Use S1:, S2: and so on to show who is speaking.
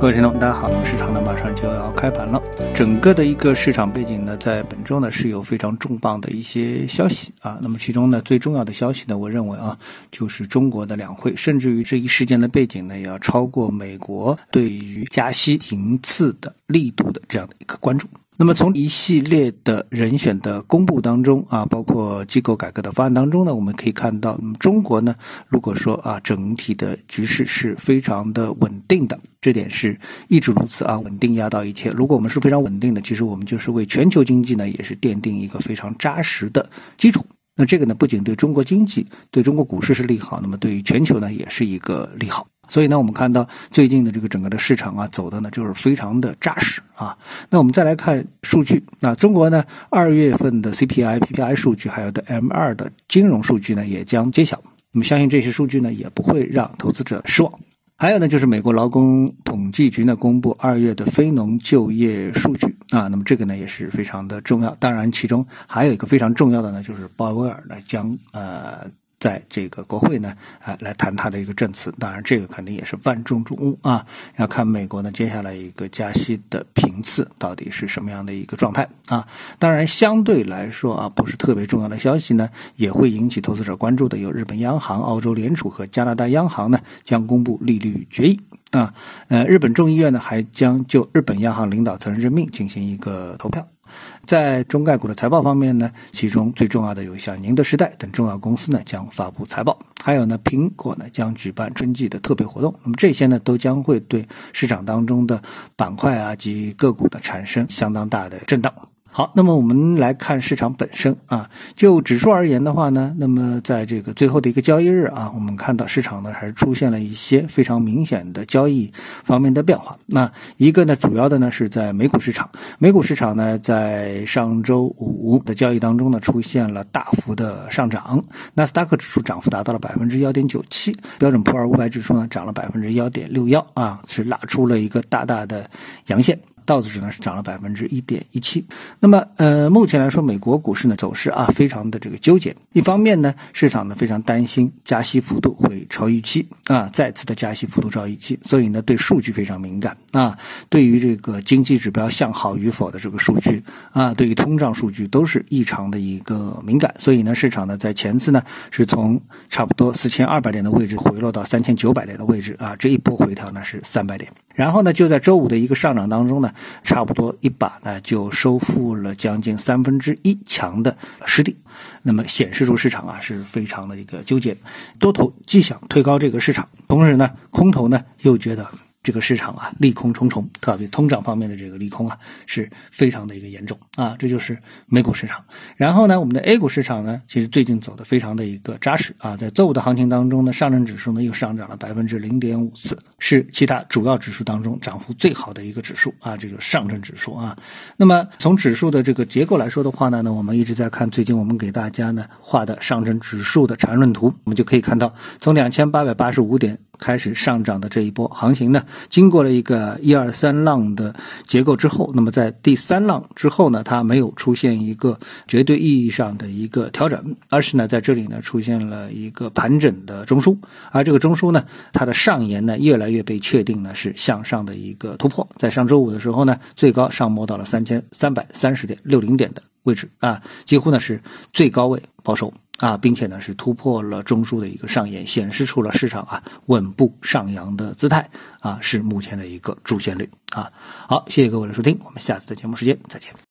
S1: 各位听众，大家好，市场呢马上就要开盘了。整个的一个市场背景呢，在本周呢是有非常重磅的一些消息啊。那么其中呢最重要的消息呢，我认为啊，就是中国的两会，甚至于这一事件的背景呢，也要超过美国对于加息停次的力度的这样的一个关注。那么从一系列的人选的公布当中啊，包括机构改革的方案当中呢，我们可以看到，中国呢，如果说啊，整体的局势是非常的稳定的，这点是一直如此啊，稳定压倒一切。如果我们是非常稳定的，其实我们就是为全球经济呢，也是奠定一个非常扎实的基础。那这个呢，不仅对中国经济、对中国股市是利好，那么对于全球呢，也是一个利好。所以呢，我们看到最近的这个整个的市场啊，走的呢就是非常的扎实啊。那我们再来看数据，那中国呢二月份的 CPI、PPI 数据，还有的 M2 的金融数据呢也将揭晓。那么相信这些数据呢也不会让投资者失望。还有呢，就是美国劳工统计局呢公布二月的非农就业数据啊，那么这个呢也是非常的重要。当然，其中还有一个非常重要的呢，就是鲍威尔呢将呃。在这个国会呢，啊，来谈他的一个证词。当然，这个肯定也是万众瞩目啊。要看美国呢接下来一个加息的频次到底是什么样的一个状态啊。当然，相对来说啊，不是特别重要的消息呢，也会引起投资者关注的。有日本央行、澳洲联储和加拿大央行呢将公布利率决议啊。呃，日本众议院呢还将就日本央行领导层任命进行一个投票。在中概股的财报方面呢，其中最重要的有像宁德时代等重要公司呢将发布财报，还有呢苹果呢将举办春季的特别活动，那么这些呢都将会对市场当中的板块啊及个股的产生相当大的震荡。好，那么我们来看市场本身啊，就指数而言的话呢，那么在这个最后的一个交易日啊，我们看到市场呢还是出现了一些非常明显的交易方面的变化。那一个呢，主要的呢是在美股市场，美股市场呢在上周五的交易当中呢出现了大幅的上涨，纳斯达克指数涨幅达到了百分之幺点九七，标准普尔五百指数呢涨了百分之幺点六幺啊，是拉出了一个大大的阳线。道指呢是涨了百分之一点一七，那么呃，目前来说，美国股市呢走势啊非常的这个纠结。一方面呢，市场呢非常担心加息幅度会超预期啊，再次的加息幅度超预期，所以呢对数据非常敏感啊，对于这个经济指标向好与否的这个数据啊，对于通胀数据都是异常的一个敏感。所以呢，市场呢在前次呢是从差不多四千二百点的位置回落到三千九百点的位置啊，这一波回调呢是三百点。然后呢，就在周五的一个上涨当中呢，差不多一把呢就收复了将近三分之一强的失地，那么显示出市场啊是非常的一个纠结，多头既想推高这个市场，同时呢，空头呢又觉得。这个市场啊，利空重重，特别通胀方面的这个利空啊，是非常的一个严重啊。这就是美股市场。然后呢，我们的 A 股市场呢，其实最近走的非常的一个扎实啊。在周五的行情当中呢，上证指数呢又上涨了百分之零点五四，是其他主要指数当中涨幅最好的一个指数啊。这个上证指数啊。那么从指数的这个结构来说的话呢，那我们一直在看最近我们给大家呢画的上证指数的缠论图，我们就可以看到从两千八百八十五点。开始上涨的这一波行情呢，经过了一个一二三浪的结构之后，那么在第三浪之后呢，它没有出现一个绝对意义上的一个调整，而是呢在这里呢出现了一个盘整的中枢，而这个中枢呢，它的上沿呢越来越被确定呢是向上的一个突破，在上周五的时候呢，最高上摸到了三千三百三十点六零点的位置啊，几乎呢是最高位抛售。啊，并且呢是突破了中枢的一个上沿，显示出了市场啊稳步上扬的姿态啊，是目前的一个主旋律啊。好，谢谢各位的收听，我们下次的节目时间再见。